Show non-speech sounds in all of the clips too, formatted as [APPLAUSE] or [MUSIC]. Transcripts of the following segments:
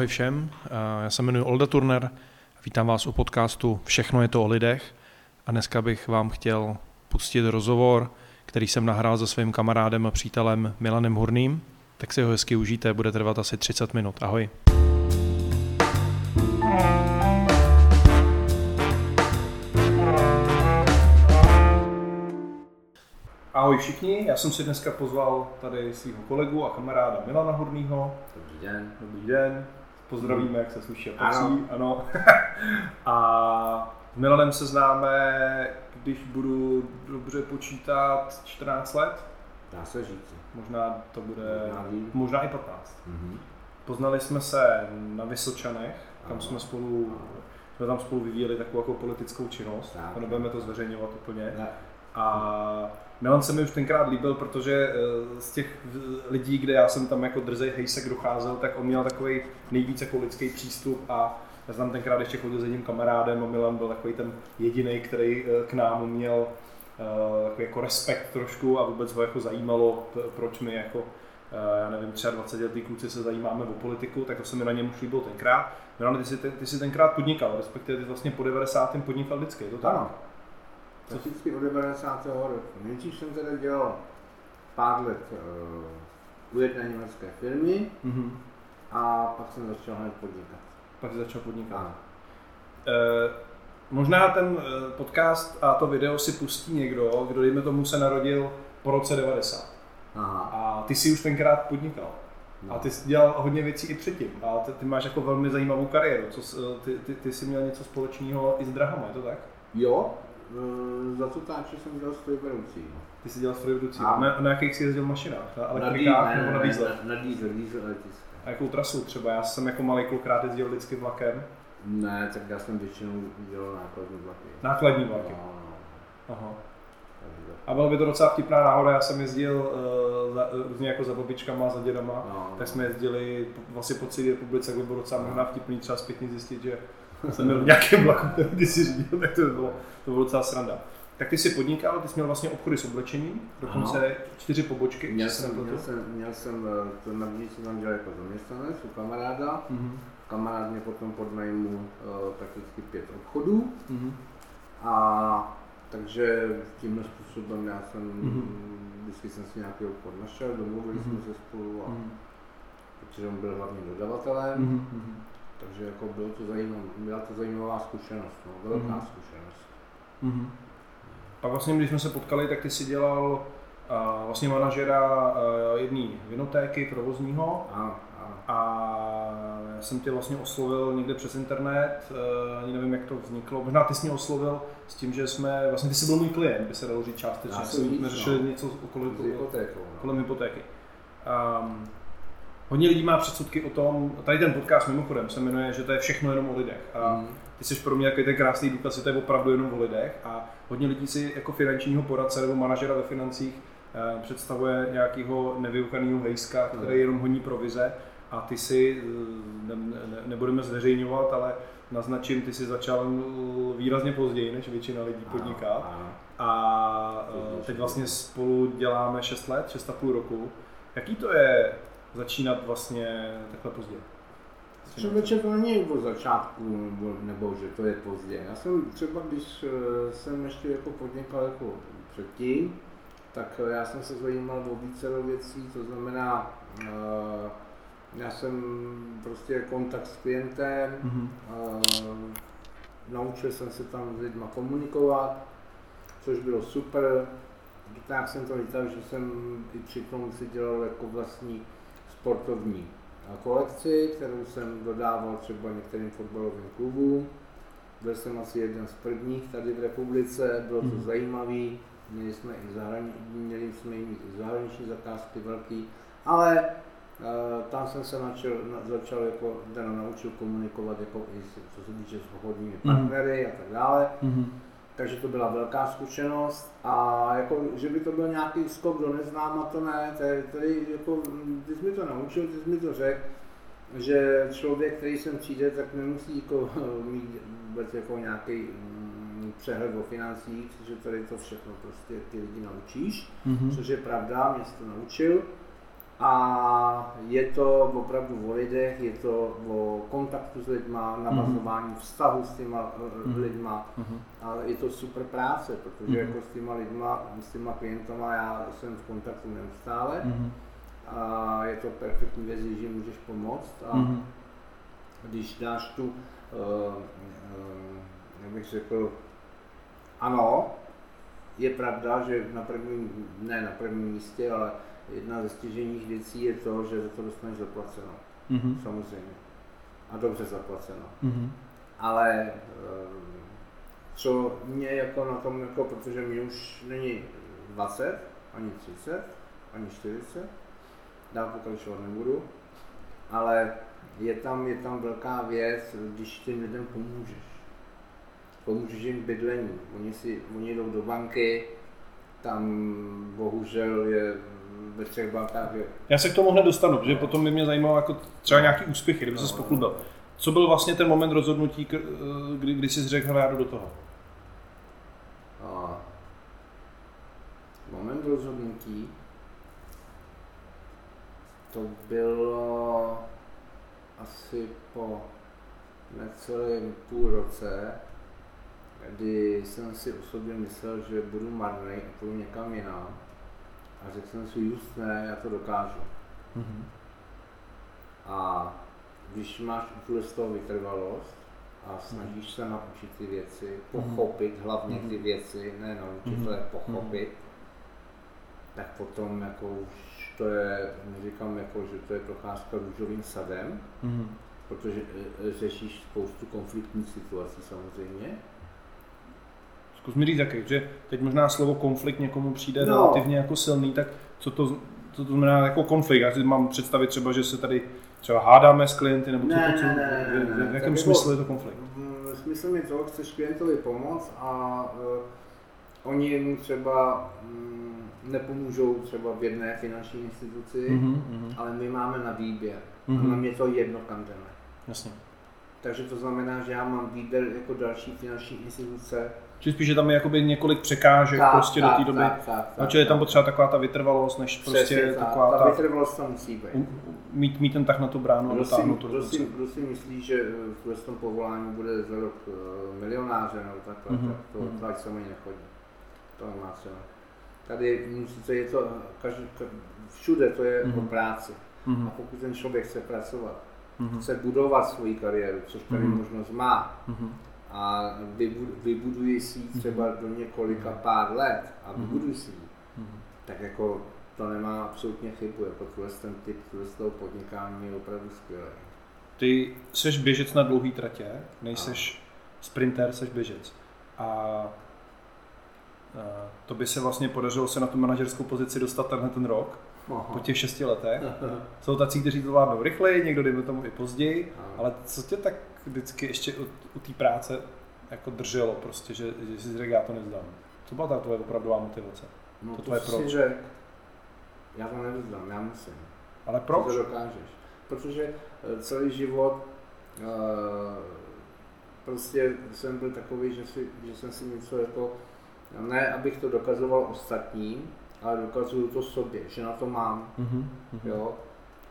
Ahoj všem, já se jmenuji Olda Turner, vítám vás u podcastu Všechno je to o lidech a dneska bych vám chtěl pustit rozhovor, který jsem nahrál se svým kamarádem a přítelem Milanem Hurným, tak si ho hezky užijte, bude trvat asi 30 minut. Ahoj. Ahoj všichni, já jsem si dneska pozval tady svého kolegu a kamaráda Milana Hornýho. Dobrý den. Dobrý den. Pozdravíme, jak se sluší a patří. Ano. ano. [LAUGHS] a s Milanem se známe, když budu dobře počítat, 14 let. Dá se říct. Možná to bude, možná, možná i 15. Mm-hmm. Poznali jsme se na Vysočanech, kam ano. jsme spolu, jsme tam spolu vyvíjeli takovou jako politickou činnost. Tak. Nebudeme to zveřejňovat úplně. Ne. A Milan se mi už tenkrát líbil, protože eh, z těch lidí, kde já jsem tam jako drzej hejsek docházel, tak on měl takový nejvíce jako lidský přístup a já jsem tenkrát ještě chodil s jedním kamarádem a Milan byl takový ten jediný, který eh, k nám měl eh, takový jako respekt trošku a vůbec ho jako zajímalo, proč my jako já nevím, 23 letý kluci se zajímáme o politiku, tak to se mi na něm už líbilo tenkrát. Milan, ty jsi, ty jsi tenkrát podnikal, respektive ty vlastně po 90. podnikal vždycky, je to tak? Ano, Prakticky od 90. roku. Nejdřív jsem teda dělal pár let uh, u jedné německé firmy mm-hmm. a pak jsem začal hned podnikat. Pak začal podnikat. E, možná ten eh, podcast a to video si pustí někdo, kdo dejme tomu se narodil po roce 90. Aha. A ty si už tenkrát podnikal. No. A ty jsi dělal hodně věcí i předtím. A ty, ty máš jako velmi zajímavou kariéru. Co, ty, ty, ty jsi měl něco společného i s drahama, je to tak? Jo, Eh, za táče jsem dělal strojvedoucí. No. Ty jsi dělal strojvedoucí. A na, na jakých jsi jezdil mašinách? Na elektrikách nebo na diesel? Na, na diesel, diesel letisk. A jakou trasu třeba? Já jsem jako malý klukrát jezdil vždycky vlakem. Ne, tak já jsem většinou dělal nákladní vlaky. Nákladní vlaky? No, no. Aha. A bylo by to docela vtipná náhoda, já jsem jezdil uh, za, různě jako za babičkama, za dědama, no, tak jsme jezdili vlastně po celé republice, by bylo docela možná vtipný třeba zpětně zjistit, že jsem měl v nějakém vlaku, který si řídil, tak to bylo, to bylo docela sranda. Tak ty jsi podnikal, ty jsi měl vlastně obchody s oblečením, dokonce ano. čtyři pobočky. Měl jsem, měl jsem, měl jsem, eh, to na jsem tam dělal jako zaměstnanec u kamaráda. Mm-hmm. Kamarád mě potom podnajmu uh, prakticky pět obchodů. Mm-hmm. A takže tímhle způsobem já jsem, mm-hmm. vždycky jsem si nějaký obchod našel, domluvili mm-hmm. jsme se spolu a mm-hmm. protože on byl hlavním dodavatelem. Mm-hmm takže jako bylo to zajímavé, byla to zajímavá zkušenost, no, velká mm-hmm. zkušenost. Mm-hmm. Pak vlastně, když jsme se potkali, tak ty si dělal uh, vlastně manažera uh, jedné vinotéky provozního. A, a. a já jsem tě vlastně oslovil někde přes internet, uh, ani nevím, jak to vzniklo. Možná ty jsi mě oslovil s tím, že jsme, vlastně ty jsi byl můj klient, by se dalo říct částečně. Jsme řešili no. něco okolo, no. kolem hypotéky. Um, Hodně lidí má předsudky o tom, tady ten podcast mimochodem se jmenuje, že to je všechno jenom o lidech. A mm. ty jsi pro mě jako ten krásný důkaz, že to je opravdu jenom o lidech. A hodně lidí si jako finančního poradce nebo manažera ve financích eh, představuje nějakého nevyukaného hejska, který mm. jenom honí provize. A ty si, eh, ne, ne, nebudeme zveřejňovat, ale naznačím, ty si začal výrazně později, než většina lidí podnikat. A eh, teď vlastně spolu děláme 6 let, 6,5 roku. Jaký to je začínat vlastně takhle pozdě? To není od začátku, nebo, nebo že to je pozdě. Já jsem třeba, když eh, jsem ještě jako podnikal jako předtím, tak eh, já jsem se zajímal o více věcí, to znamená, uh, já jsem prostě kontakt s klientem, mm-hmm. naučil jsem se tam s lidmi komunikovat, což bylo super. Tak jsem to lítal, že jsem i při tom si dělal jako vlastní sportovní kolekci, kterou jsem dodával třeba některým fotbalovým klubům. Byl jsem asi jeden z prvních tady v republice, bylo to mm. zajímavé, měli jsme i, zahrani- měli jsme i zahraniční zakázky velký, ale uh, tam jsem se načal, na, začal jako, teda naučil komunikovat jako i co se týče s obchodními mm. partnery a tak dále. Mm takže to byla velká zkušenost a jako, že by to byl nějaký skok do neznáma, to ne, tady, tady jako, ty jsi mi to naučil, ty jsi mi to řekl, že člověk, který sem přijde, tak nemusí jako, [LAUGHS] mít vůbec jako nějaký mm, přehled o financích, že tady to všechno prostě ty lidi naučíš, mm-hmm. což je pravda, mě to naučil. A je to opravdu o lidech, je to o kontaktu s lidma, navazování mm-hmm. vztahu s těma mm-hmm. lidma. Mm-hmm. A je to super práce, protože mm-hmm. jako s těma lidma, s těma klientama já jsem v kontaktu neustále. Mm-hmm. A je to perfektní věc, že můžeš pomoct. A mm-hmm. když dáš tu, uh, uh, jak bych řekl, ano, je pravda, že na prvním, ne na prvním místě, ale jedna ze stěženích věcí je to, že za to dostaneš zaplaceno. Mm-hmm. Samozřejmě. A dobře zaplaceno. Mm-hmm. Ale eh, co mě jako na tom, jako, protože mě už není 20, ani 30, ani 40, dál pokračovat nebudu, ale je tam, je tam velká věc, když těm lidem pomůžeš. Pomůžeš jim bydlení. Oni, si, oni jdou do banky, tam bohužel je ve třech bankách. Je... Já se k tomu hned dostanu, protože potom by mě zajímalo jako třeba nějaký úspěchy, kdyby se poklubil. Co byl vlastně ten moment rozhodnutí, kdy, kdy jsi řekl, já jdu do toho? A moment rozhodnutí to bylo asi po necelém půl roce, kdy jsem si o sobě myslel, že budu marný a půjdu někam jinam. A řekl jsem si, just ne, já to dokážu. Mm-hmm. A když máš tuhle z toho vytrvalost a snažíš mm-hmm. se naučit ty věci, mhm. pochopit mm-hmm. hlavně ty mhm. věci, ne naučit, mm-hmm. ale pochopit, mm-hmm. tak potom jako už to je, neříkám jako, že to je procházka růžovým sadem, mm-hmm. protože e, e, řešíš spoustu konfliktních situací samozřejmě, Zkus mi říct jaký, že teď možná slovo konflikt někomu přijde no. relativně jako silný, tak co to, co to znamená jako konflikt? Já si mám představit třeba, že se tady třeba hádáme s klienty, nebo ne, co, co, ne, ne, ne, v, v jakém smyslu jako, je to konflikt? Smysl je to, chceš klientovi pomoct a uh, oni jim třeba um, nepomůžou třeba v jedné finanční instituci, mm-hmm, ale my máme na výběr. Mm-hmm. A mhm. nám je to jedno, kam jdeme. Jasně. Takže to znamená, že já mám výběr jako další finanční instituce, Či spíš, že tam je jakoby několik překážek tak, prostě tak, do té doby. Tak, tak, tak, no, je tam potřeba taková ta vytrvalost, než prostě Přesně, taková ta, ta vytrvalost tam musí být. Mít, mít ten tak na tu bránu a dotáhnout to kdo, si, kdo si myslí, že v tom povolání bude za rok uh, milionáře nebo takhle, mm-hmm. tak to, mm-hmm. to se mi nechodí. To nemá cenu. Tady musíte, je to, každý, všude to je mm-hmm. o práci. Mm-hmm. A pokud ten člověk chce pracovat, mm-hmm. chce budovat svoji kariéru, což tady mm-hmm. možnost má, mm-hmm a vybuduji si ji třeba do několika pár let a mhm. vybuduji si ji, mhm. tak jako to nemá absolutně chybu, jako tuhle ten typ toho podnikání je opravdu skvělý. Ty jsi běžec na dlouhý tratě, nejseš sprinter, jsi běžec. A to by se vlastně podařilo se na tu manažerskou pozici dostat tenhle ten rok, Aha. po těch šesti letech. [LAUGHS] Jsou tací, kteří to vládnou rychleji, někdo dejme tomu i později, Aha. ale co tě tak vždycky ještě u, u té práce jako drželo prostě, že, že si řekl, já to nezdám. Co byla ta tvoje opravdová motivace? No to, to tvoje proč? Řek, já to nevzdám, já musím. Ale proč? to dokážeš. Protože eh, celý život uh, prostě jsem byl takový, že, si, že jsem si něco jako, ne abych to dokazoval ostatním, ale dokazuju to sobě, že na to mám. Mm-hmm. Jo?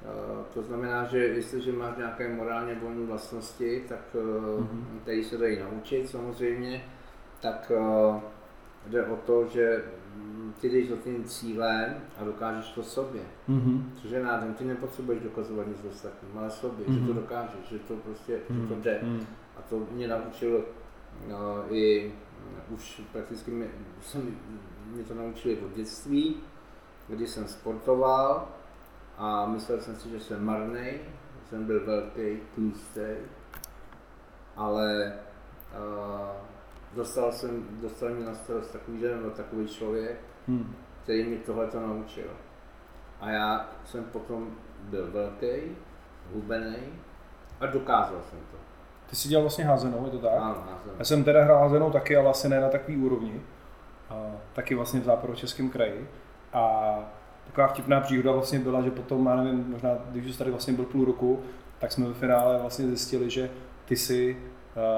Eh, to znamená, že jestliže máš nějaké morálně volné vlastnosti, tak mm-hmm. tady se dají naučit samozřejmě, tak eh, jde o to, že mm, ty jdeš za tím cílem a dokážeš to sobě. Mm-hmm. Což je nádem, ty nepotřebuješ dokazovat nic ostatním, ale sobě, mm-hmm. že to mhm. dokážeš, že to prostě, mm-hmm. že to mhm. jde. Mm-hmm. A to mě naučil uh, i už prakticky mě, jsem, mě to naučili od dětství, kdy jsem sportoval, a myslel jsem si, že jsem marný, jsem byl velký, tlustý, ale uh, dostal jsem, dostal mě na starost takový den nebo takový člověk, hmm. který mi tohle to naučil. A já jsem potom byl velký, hubený a dokázal jsem to. Ty jsi dělal vlastně házenou, je to tak? Ano, házenou. Já jsem teda hrál házenou taky, ale asi ne na takový úrovni. A, taky vlastně v západočeském kraji. A taková vtipná příhoda vlastně byla, že potom, já nevím, možná když jsi tady vlastně byl půl roku, tak jsme ve finále vlastně zjistili, že ty si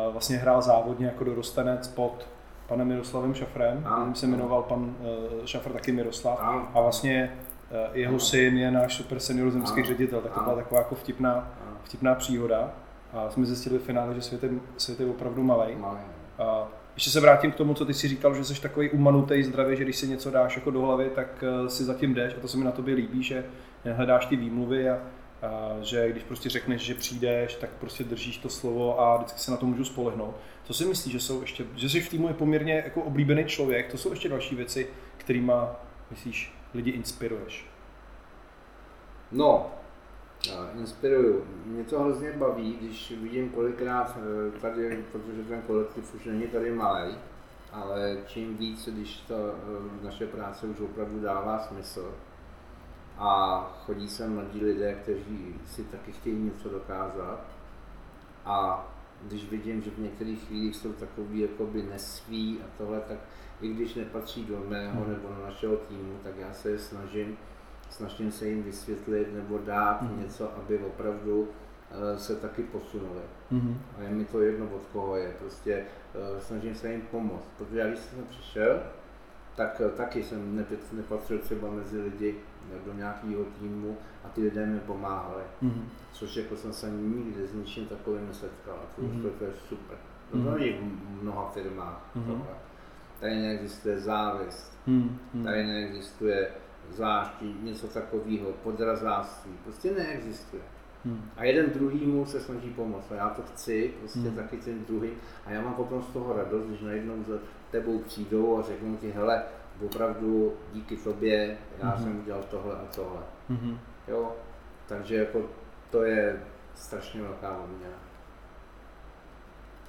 uh, vlastně hrál závodně jako dorostenec pod panem Miroslavem Šafrem, a, se jmenoval pan uh, Šafr taky Miroslav. A, a vlastně jeho syn je náš super senior zemský ředitel, tak to byla taková jako vtipná, vtipná příhoda. A jsme zjistili v finále, že svět je, svět je opravdu malý. A ještě se vrátím k tomu, co ty si říkal, že jsi takový umanutý zdravě, že když si něco dáš jako do hlavy, tak eh, si zatím jdeš a to se mi na tobě líbí, že hledáš ty výmluvy a, a že když prostě řekneš, že přijdeš, tak prostě držíš to slovo a vždycky se na to můžu spolehnout. Co si myslíš, že jsou ještě, že jsi v týmu je poměrně jako oblíbený člověk, to jsou ještě další věci, kterýma, myslíš, lidi inspiruješ? No, inspiruju. Mě to hrozně baví, když vidím kolikrát eh, tady, protože ten kolektiv už není tady malý, ale čím víc, když to eh, naše práce už opravdu dává smysl a chodí sem mladí lidé, kteří si taky chtějí něco dokázat a když vidím, že v některých chvílích jsou takový jakoby nesví a tohle, tak i když nepatří do mého hmm. nebo do našeho týmu, tak já se je snažím snažím se jim vysvětlit nebo dát mm. něco, aby opravdu uh, se taky posunuli. Mm. A je mi to jedno, od koho je. Prostě uh, snažím se jim pomoct. Protože já, když jsem přišel, tak uh, taky jsem nepatřil třeba mezi lidi do nějakého týmu a ty lidé mi pomáhali. Mm. Což jako jsem se nikdy s ničím takovým nesetkal. A to, mm. to, to je super. To mm. není v mnoha firmách. Mm. Tady neexistuje závist, mm. tady neexistuje zvláštní, něco takového, podrazáctví, prostě neexistuje. Hmm. A jeden druhýmu se snaží pomoct a já to chci, prostě hmm. taky ten druhý. A já mám potom z toho radost, když najednou za tebou přijdou a řeknou ti, hele, opravdu díky tobě já hmm. jsem udělal tohle a tohle. Hmm. Jo, takže jako to je strašně velká odměna.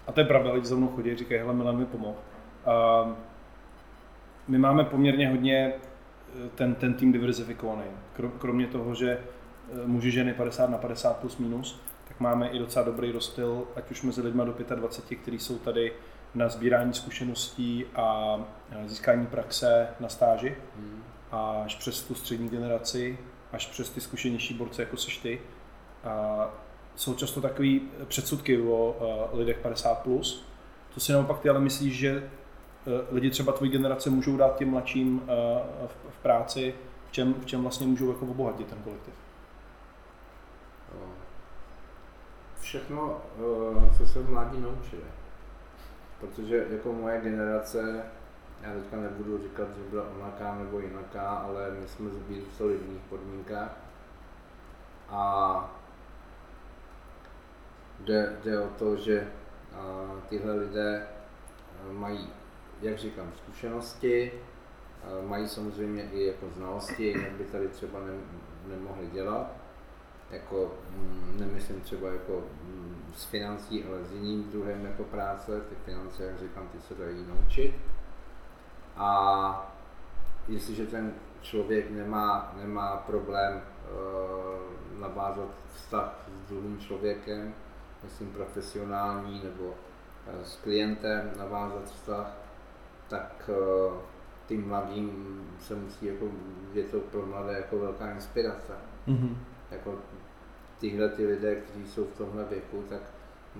A to je pravda, lidi za mnou chodí, říkají, hele, Milan mi pomohl. Uh, my máme poměrně hodně ten, ten tým diverzifikovaný. Kromě toho, že eh, muži ženy 50 na 50 plus minus, tak máme i docela dobrý rozptyl, ať už mezi lidmi do 25, kteří jsou tady na sbírání zkušeností a získání praxe na stáži, hmm. až přes tu střední generaci, až přes ty zkušenější borce, jako seš ty. A jsou často takové předsudky o eh, lidech 50+. Plus. To si naopak ty ale myslíš, že Eh, lidi třeba tvojí generace můžou dát těm mladším eh, v práci, v čem, v čem vlastně můžou jako obohatit ten kolektiv? Všechno, eh, co se mladí naučili. Protože jako moje generace, já teďka nebudu říkat, že byla onaká nebo jinaká, ale my jsme vyrůstali v jiných podmínkách. A jde, jde o to, že tyhle lidé mají jak říkám, zkušenosti, mají samozřejmě i jako znalosti, jinak by tady třeba ne, nemohli dělat. Jako, mm, nemyslím třeba jako mm, s financí, ale s jiným druhem jako práce. Ty finance, jak říkám, ty se dají naučit. A jestliže ten člověk nemá, nemá problém uh, navázat vztah s druhým člověkem, myslím profesionální nebo uh, s klientem navázat vztah, tak uh, tím mladým se musí, jako, je to pro mladé jako velká inspirace. Mm-hmm. Jako tyhle ty lidé, kteří jsou v tomhle věku, tak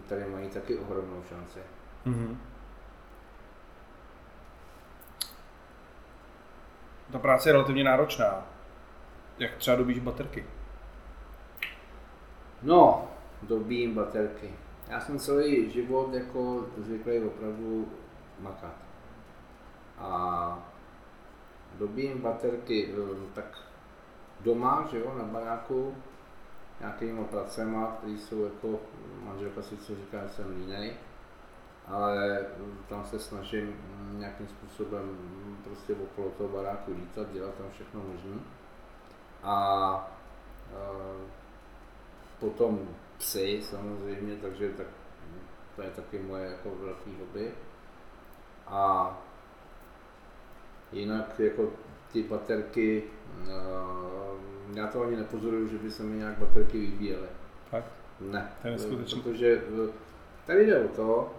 tady mají taky ohromnou šanci. Mm-hmm. Ta práce je relativně náročná. Jak třeba dobíš baterky? No, dobím baterky. Já jsem celý život jako zvyklý opravdu makat a dobím baterky eh, tak doma, že jo, na baráku, nějakýma pracema, které jsou jako, manželka si co říká, že jsem línej, ale tam se snažím nějakým způsobem prostě okolo toho baráku lítat, dělat tam všechno možné. A, eh, potom psy samozřejmě, takže tak, to je taky moje jako velký hobby. A Jinak jako ty baterky, uh, já to ani nepozoruju, že by se mi nějak baterky vybíjely. Fakt? Ne. To je. Protože eh, tady jde o to,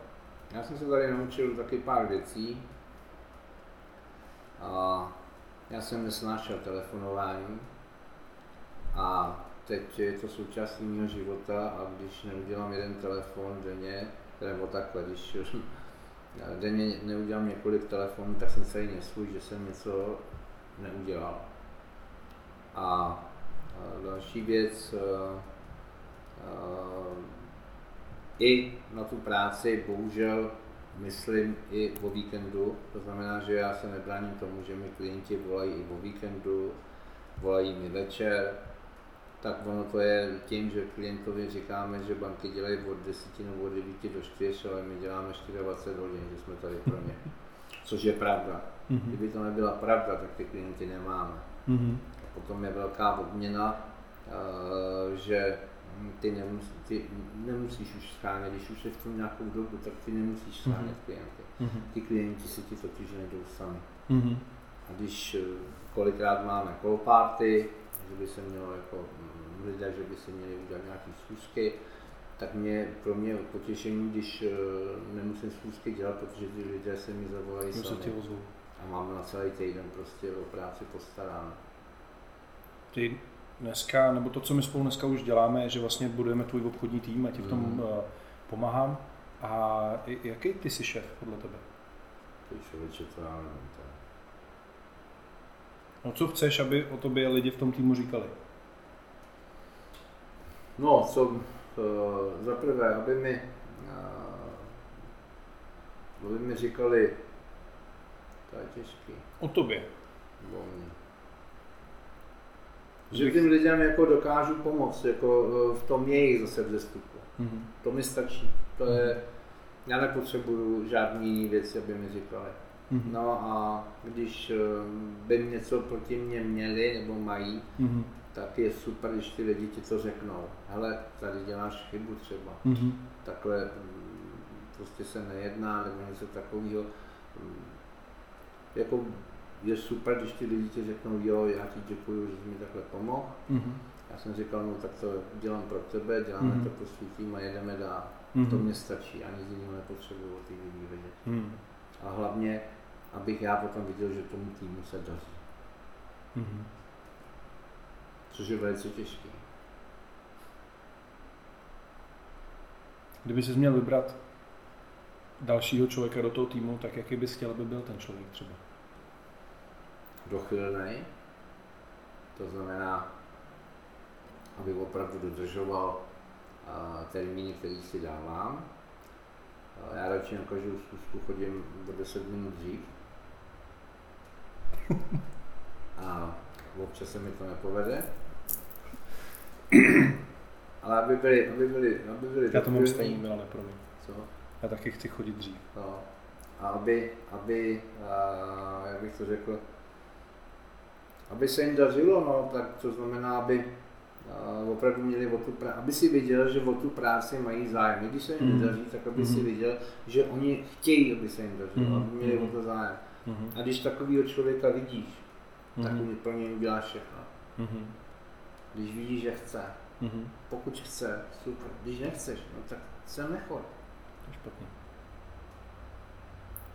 já jsem se tady naučil taky pár věcí. A já jsem nesnášel telefonování a teď je to součástí mého života a když neudělám jeden telefon denně, nebo takhle, když denně neudělám několik telefonů, tak jsem se jí nesvůj, že jsem něco neudělal. A další věc, i na tu práci bohužel myslím i o víkendu, to znamená, že já se nebráním tomu, že mi klienti volají i o víkendu, volají mi večer, tak ono to je tím, že klientovi říkáme, že banky dělají od 10 nebo od 9 do 4, ale my děláme 24 hodin, že jsme tady pro ně. [LAUGHS] Což je pravda. Mm-hmm. Kdyby to nebyla pravda, tak ty klienty nemáme. Mm-hmm. A potom je velká odměna, uh, že ty, nemus, ty nemusíš už schánět, když už jsi v tom nějakou dobu, tak ty nemusíš schánět mm-hmm. klienty. Mm-hmm. Ty klienti si ti totiž nejdou sami. Mm-hmm. A když eh, kolikrát máme call party, že by se mělo jako mm, lidé, že by se měli udělat nějaké schůzky, tak mě, pro mě potěšení, když uh, nemusím schůzky dělat, protože ty lidé se mi zavolají sami. A mám na celý týden prostě o práci postaráno. Ty dneska, nebo to, co my spolu dneska už děláme, je, že vlastně budujeme tvůj obchodní tým a ti v tom mm. pomáhám. A jaký ty jsi šéf podle tebe? Ty člověče, to já nevím. To... No co chceš, aby o tobě lidi v tom týmu říkali? No, co uh, za prvé, aby mi, uh, aby mi říkali, to je těžký. O tobě? Volně že těm lidem jako dokážu pomoct jako e, v tom jejich zase vzestupu. Mm-hmm. To mi stačí. To je, já nepotřebuju žádný jiný věci, aby mi říkali. Mm-hmm. No a když e, by něco proti mě měli nebo mají, mm-hmm. tak je super, když ty lidi ti to řeknou. Hele, tady děláš chybu třeba. Mm-hmm. Takhle mm, prostě se nejedná nebo něco takového. Mm, jako je super, když ty lidi ti řeknou, jo, já ti děkuji, že jsi mi takhle pomohl. Mm-hmm. Já jsem říkal, no tak to dělám pro tebe, děláme mm-hmm. to pro svůj tým a jedeme dál. Mm-hmm. To mě stačí, ani z jiného nepotřebuji od těch lidí vědět. Mm-hmm. A hlavně, abych já potom viděl, že tomu týmu se daří. Mm-hmm. Což je velice těžké. Kdyby jsi měl vybrat dalšího člověka do toho týmu, tak jaký bys chtěl, aby byl ten člověk třeba? dochylný, to znamená, aby opravdu dodržoval termíny, který si dávám. Já radši na každou zkusku chodím o 10 minut dřív. A občas se mi to nepovede. Ale aby byli, aby byli, aby byli Já to mám stejný, Milane, promiň. Co? Já taky chci chodit dřív. No. A aby, aby, a, jak bych to řekl, aby se jim dařilo, no, tak to znamená, aby uh, opravdu měli o tu práci, aby si viděl, že o tu práci mají zájem. I když se jim mm. nedaří, tak aby mm. si viděl, že oni chtějí, aby se jim dařilo, mm. aby měli mm. o to zájem. Mm. A když takového člověka vidíš, mm. tak on pro něj udělá všechno. Mm. Když vidíš, že chce, mm. pokud chce, super. Když nechceš, no tak se nechoď. Špatně.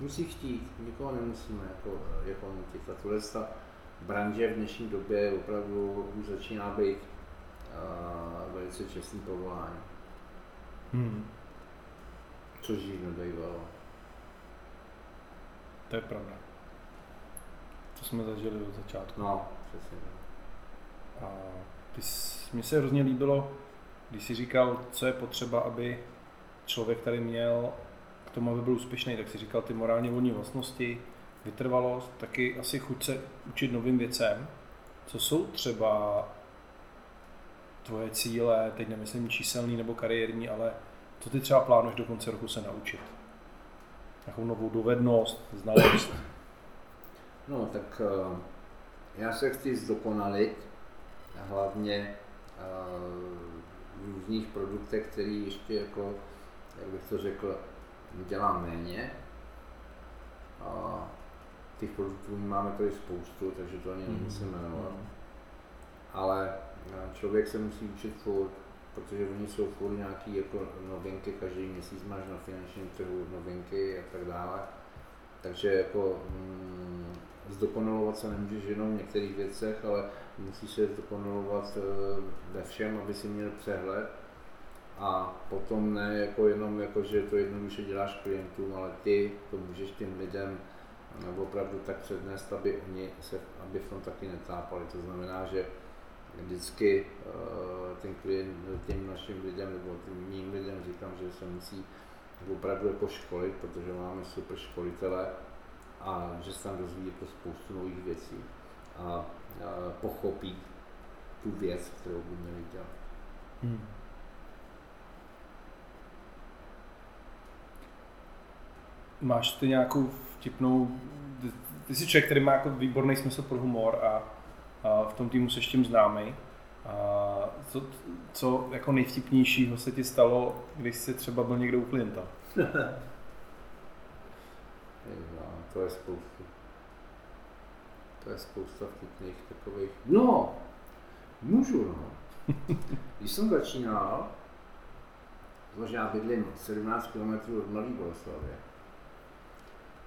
Musí chtít, nikoho nemusíme jako, jako nutit. A tuhle branže v dnešní době opravdu už začíná být uh, velice čestný povolání. Hmm. Což jí nebejvalo. To je pravda. To jsme zažili od začátku. No, přesně. A ty, mně se hrozně líbilo, když jsi říkal, co je potřeba, aby člověk tady měl k tomu, aby byl úspěšný, tak si říkal ty morálně volné vlastnosti, vytrvalost, taky asi chuť se učit novým věcem. Co jsou třeba tvoje cíle, teď nemyslím číselný nebo kariérní, ale co ty třeba plánuješ do konce roku se naučit? Jakou novou dovednost, znalost? No, tak uh, já se chci zdokonalit, hlavně uh, v různých produktech, který ještě jako, jak bych to řekl, dělám méně. Uh, těch produktů máme tady spoustu, takže to ani nemusím jmenovat. Mm. Ale eh, člověk se musí učit furt, protože oni jsou furt nějaký jako novinky, každý měsíc máš na finančním trhu novinky a tak dále. Takže jako mm, zdokonalovat se nemůžeš jenom v některých věcech, ale musí se zdokonalovat eh, ve všem, aby si měl přehled. A potom ne jako jenom jako, že to jednoduše děláš klientům, ale ty to můžeš těm lidem nebo opravdu tak přednést, aby oni se, aby v tom taky netápali. To znamená, že vždycky ten klient, těm našim lidem nebo těm mým lidem říkám, že se musí opravdu jako školit, protože máme super školitele a že se tam dozví jako spoustu nových věcí a, a pochopí tu věc, kterou by měli dělat. Hmm. Máš ty nějakou vtipnou, ty jsi člověk, který má jako výborný smysl pro humor a v tom týmu se tím známý. A co, co jako nejvtipnějšího se ti stalo, když jsi třeba byl někde u klienta? to je spoustu. To je spousta vtipných takových. No, můžu, no. [LAUGHS] Když jsem začínal, protože já bydlím 17 km od Malý Boleslavy,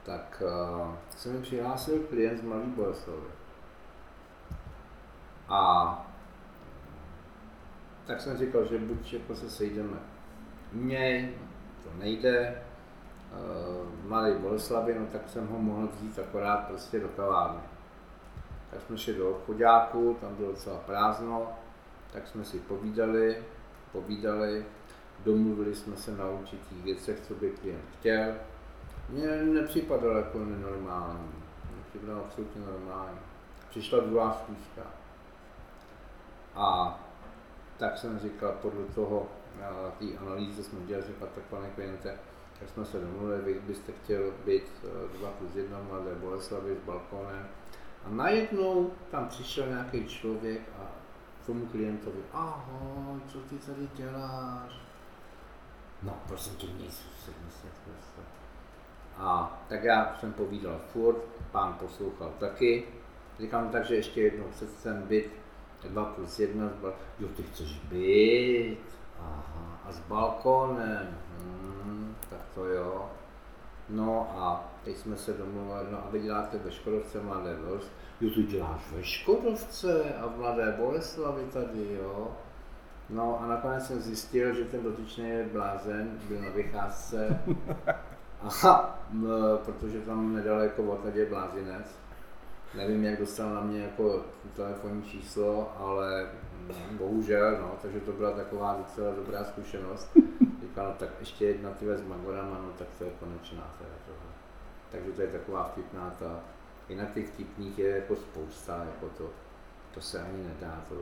tak uh, se mi přihlásil klient z Malý Boleslavy. A tak jsem říkal, že buď jako se sejdeme měj, to nejde, uh, Malý Boleslavy, no tak jsem ho mohl vzít akorát prostě do kavárny. Tak jsme šli do obchodáku, tam bylo docela prázdno, tak jsme si povídali, povídali, domluvili jsme se na určitých věcech, co by klient chtěl. Mně nepřipadalo jako nenormální, mně připadalo absolutně normální. Přišla druhá zkuška. A tak jsem říkal, podle toho, té analýzy jsme dělali, říkal, tak pane kliente, tak jsme se domluvili, vy byste chtěl být 2 eh, plus 1 mladé Boleslavy s balkónem. A najednou tam přišel nějaký člověk a tomu klientovi, ahoj, co ty tady děláš? No, prosím tě, nic, se prostě. A tak já jsem povídal furt, pán poslouchal taky. Říkám, takže ještě jednou, chce ten byt 2 plus 1, jo, ty chceš byt, aha, a s balkónem, hmm, tak to jo. No a teď jsme se domluvili, no a vy děláte ve Škodovce Mladé Vlst, jo, ty děláš ve Škodovce a v Mladé Boleslavi tady, jo. No a nakonec jsem zjistil, že ten dotyčný je blázen, byl na vycházce, [LAUGHS] Aha, protože tam nedaleko od tady je blázinec. Nevím, jak dostal na mě jako telefonní číslo, ale bohužel, no, takže to byla taková docela dobrá zkušenost. [LAUGHS] Říkal, no tak ještě jedna ty s Magorama, no tak to je konečná teda tohle. Takže to je taková vtipná ta, jinak těch vtipných je jako spousta, jako to, to se ani nedá, to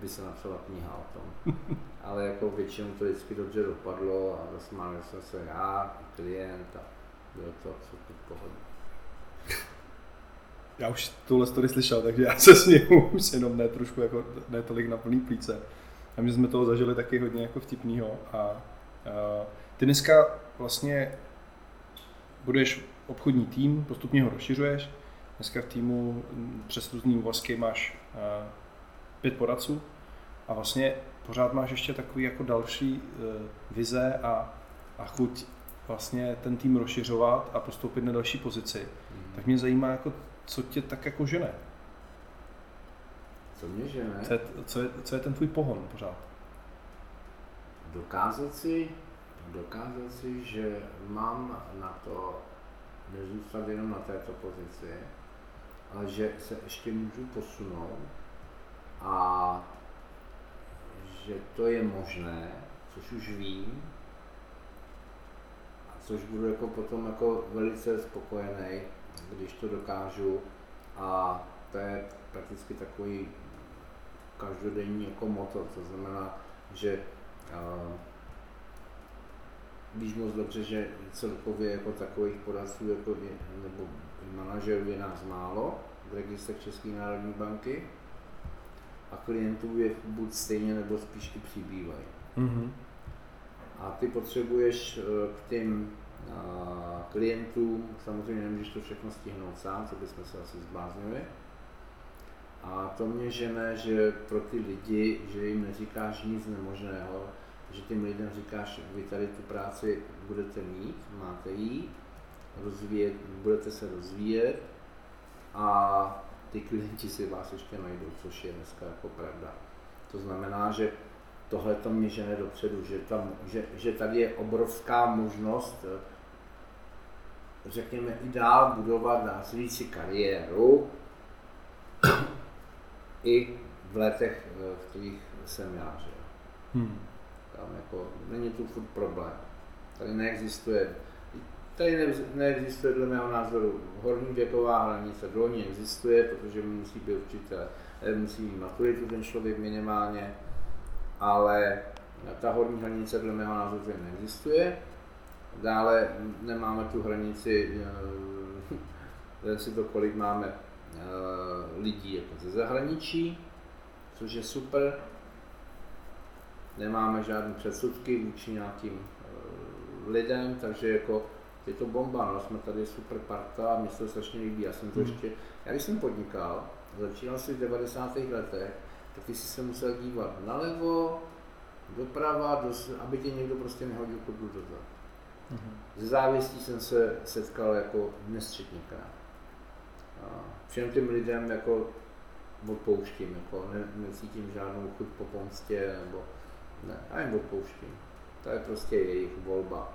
by se napsala kniha o tom. [LAUGHS] Ale jako většinou to vždycky dobře dopadlo a zasmál jsem se já, klient a bylo to absolutně pohodlné. Já už tuhle story slyšel, takže já se s ním už jenom ne trošku jako, ne tolik na plný plíce. A my jsme toho zažili taky hodně jako vtipnýho. A, a ty dneska vlastně budeš obchodní tým, postupně ho rozšiřuješ. Dneska v týmu přes různý úvazky máš a, pět poradců a vlastně pořád máš ještě takový jako další uh, vize a, a chuť vlastně ten tým rozšiřovat a postoupit na další pozici. Mm. Tak mě zajímá, jako, co tě tak jako žene. Co mě žene? Co je, co je, co je ten tvůj pohon pořád? Dokázat si, dokázat si, že mám na to nezůstat jenom na této pozici, ale že se ještě můžu posunout a že to je možné, což už vím, a což budu jako potom jako velice spokojený, když to dokážu a to je prakticky takový každodenní jako motor, to znamená, že uh, víš moc dobře, že celkově jako takových poradců jako je, nebo manažerů je nás málo v registrech České národní banky a klientů je buď stejně nebo spíš i přibývají. Mm-hmm. A ty potřebuješ eh, k těm klientům, samozřejmě nemůžeš to všechno stihnout sám, co bychom se asi zbláznili. A to mě žene, že pro ty lidi, že jim neříkáš nic nemožného, že těm lidem říkáš, vy tady tu práci budete mít, máte jí, rozvíjet, budete se rozvíjet a ty klienti si vás ještě najdou, což je dneska jako pravda. To znamená, že tohle to mě žene dopředu, že, tam, že, že tady je obrovská možnost, řekněme, i dál budovat následující kariéru i v letech, eh, v kterých jsem já, že hmm. Tam jako, není tu furt problém. Tady neexistuje, tady ne, neexistuje dle mého názoru horní věková hranice, dolní existuje, protože musí být určité, eh, musí mít maturitu ten člověk minimálně, ale ta horní hranice dle mého názoru neexistuje. Dále nemáme tu hranici, eh, [LAUGHS] si to, kolik máme eh, lidí jako ze zahraničí, což je super. Nemáme žádné předsudky vůči nějakým eh, lidem, takže jako je to bomba, no, jsme tady super parta a mě se to strašně líbí. Já jsem to hmm. ještě, já když jsem podnikal, začínal si v 90. letech, tak ty si se musel dívat nalevo, doprava, do, aby tě někdo prostě nehodil kodlu do toho. Mm-hmm. Ze závistí jsem se setkal jako nesčetněkrát. Všem těm lidem jako odpouštím, jako ne, necítím žádnou chuť po pomstě, nebo ne, já jim odpouštím. To je prostě jejich volba.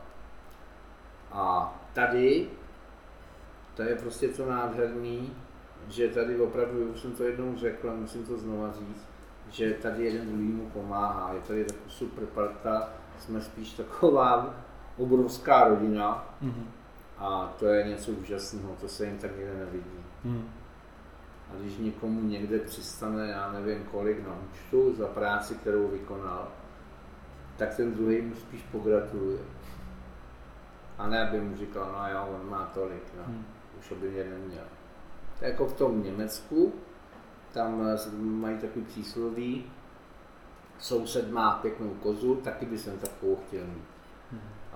A tady, to je prostě to nádherný, že tady opravdu, už jsem to jednou řekl, musím to znova říct, že tady jeden druhýmu pomáhá. Je tady taková super parta, jsme spíš taková obrovská rodina mm-hmm. a to je něco úžasného, to se jim tak někde nevidí. Mm. A když někomu někde přistane, já nevím kolik na účtu za práci, kterou vykonal, tak ten druhý mu spíš pogratuluje. A ne, aby mu říkal, no jo, on má tolik, no. Hmm. už by mě neměl. To je jako v tom Německu, tam eh, mají takový přísloví, soused má pěknou kozu, taky by jsem takovou chtěl mít.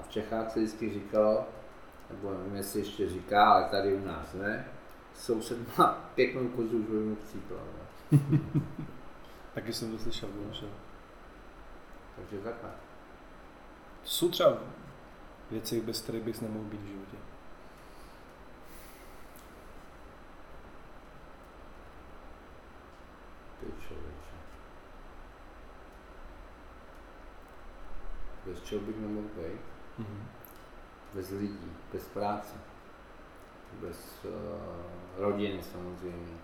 V Čechách se vždycky říkalo, nebo nevím, jestli ještě říká, ale tady u nás ne, soused má pěknou kozu, už mu chcípla. [LAUGHS] taky jsem to slyšel, bohužel. Takže takhle. Jsou třeba věci, bez kterých bys nemohl být v životě. Bez čeho bych nemohl být? Mm-hmm. Bez lidí, bez práce, bez uh, rodiny samozřejmě.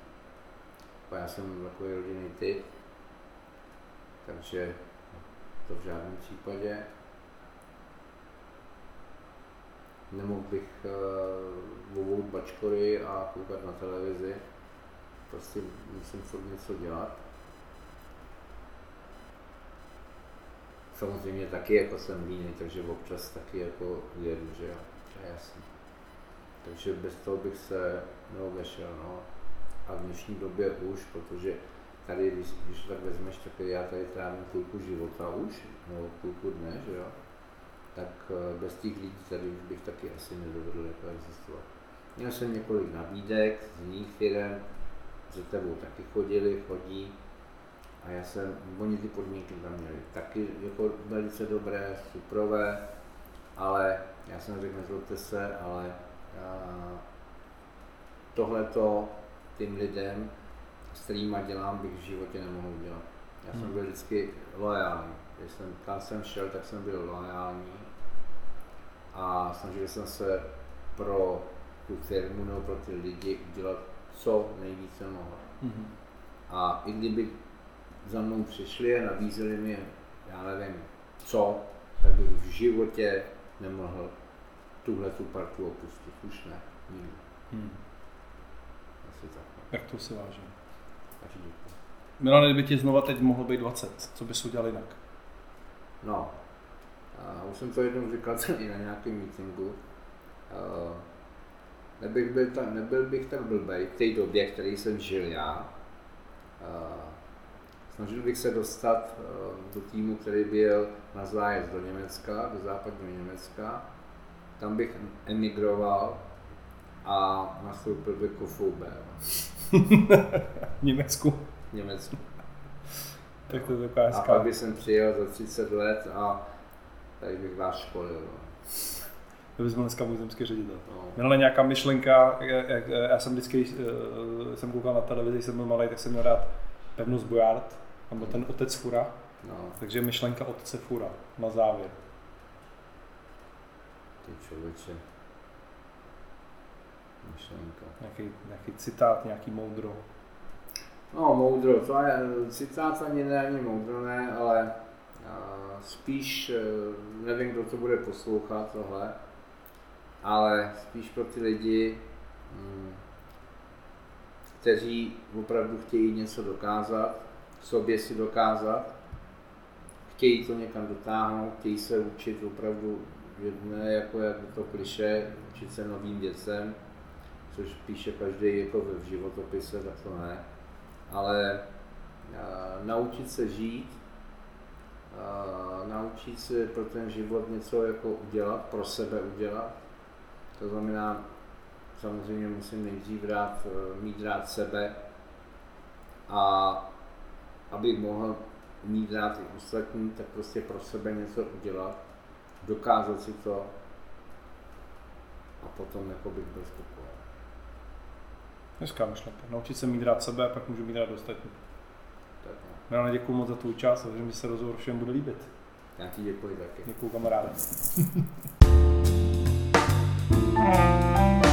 A já jsem takový rodinný typ, takže to v žádném případě. Nemohl bych uh, vovout bačkory a koukat na televizi. Prostě musím furt něco dělat. Samozřejmě taky jako jsem líný, takže občas taky jako jedu, že jo, to je jasný. Takže bez toho bych se neobešel, no. A v dnešní době už, protože tady, když, když tak vezmeš, tak já tady trávím půlku života už, nebo půlku dne, že jo, tak eh, bez těch lidí tady už bych taky asi nedovedl jako existovat. Měl jsem několik nabídek z jiných firm, že tebou taky chodili, chodí, a já jsem, oni ty podmínky tam měli taky jako velice dobré, suprové, ale já jsem řekl, nezlobte se, ale tohleto tím lidem, s kterými dělám, bych v životě nemohl dělat. Já jsem hmm. byl vždycky loajální. Když jsem, tam jsem šel, tak jsem byl loajální a snažil jsem se pro tu firmu nebo pro ty lidi udělat co nejvíce mohl. Mm-hmm. A i kdyby za mnou přišli a nabízeli mi, já nevím co, tak bych v životě nemohl tuhle tu partu opustit. Už ne, nikdy. Hmm. Asi tak. Jak to si vážím. Milan, kdyby ti znova teď mohlo být 20, co bys udělal jinak? No, a už jsem to jednou říkal [LAUGHS] i na nějakém meetingu. Uh, nebyl, byl tak, nebyl bych tak blbej v té době, který jsem žil já. Uh, Snažil bych se dostat eh, do týmu, který byl na zájezd do Německa, do západního Německa. Tam bych emigroval a nastoupil bych FUB. [LAUGHS] v Německu? V Německu. tak to je A pak bych jsem přijel za 30 let a tady bych vás školil. To bys byl dneska můj zemský ředitel. No. Měla nějaká myšlenka, jak, já jsem vždycky, eh, jsem koukal na televizi, jsem byl malý, tak jsem měl rád pevnost Bojard, nebo ten otec Fura. No. Takže myšlenka otce Fura na závěr. Ty člověče. Myšlenka. Nějaký, nějaký citát, nějaký moudro. No, moudro, to je, citát ani ne, ani moudro ne, ale uh, spíš, uh, nevím, kdo to bude poslouchat tohle, ale spíš pro ty lidi, um, kteří opravdu chtějí něco dokázat, sobě si dokázat, chtějí to někam dotáhnout, chtějí se učit opravdu jedné, jako jak to kliše, učit se novým věcem, což píše každý jako v životopise, tak to ne. Ale a, naučit se žít, a, naučit se pro ten život něco jako udělat, pro sebe udělat. To znamená, samozřejmě musím nejdřív rád, e, mít rád sebe a aby mohl mít rád i ostatní, tak prostě pro sebe něco udělat, dokázat si to a potom jako bych byl spokojen. Hezká myšlenka. Naučit se mít rád sebe a pak můžu mít rád ostatní. Tak jo. No Milane, děkuji moc za tu část, a věřím, že se rozhovor všem bude líbit. Já ti děkuji taky. Děkuji kamaráde. [LAUGHS]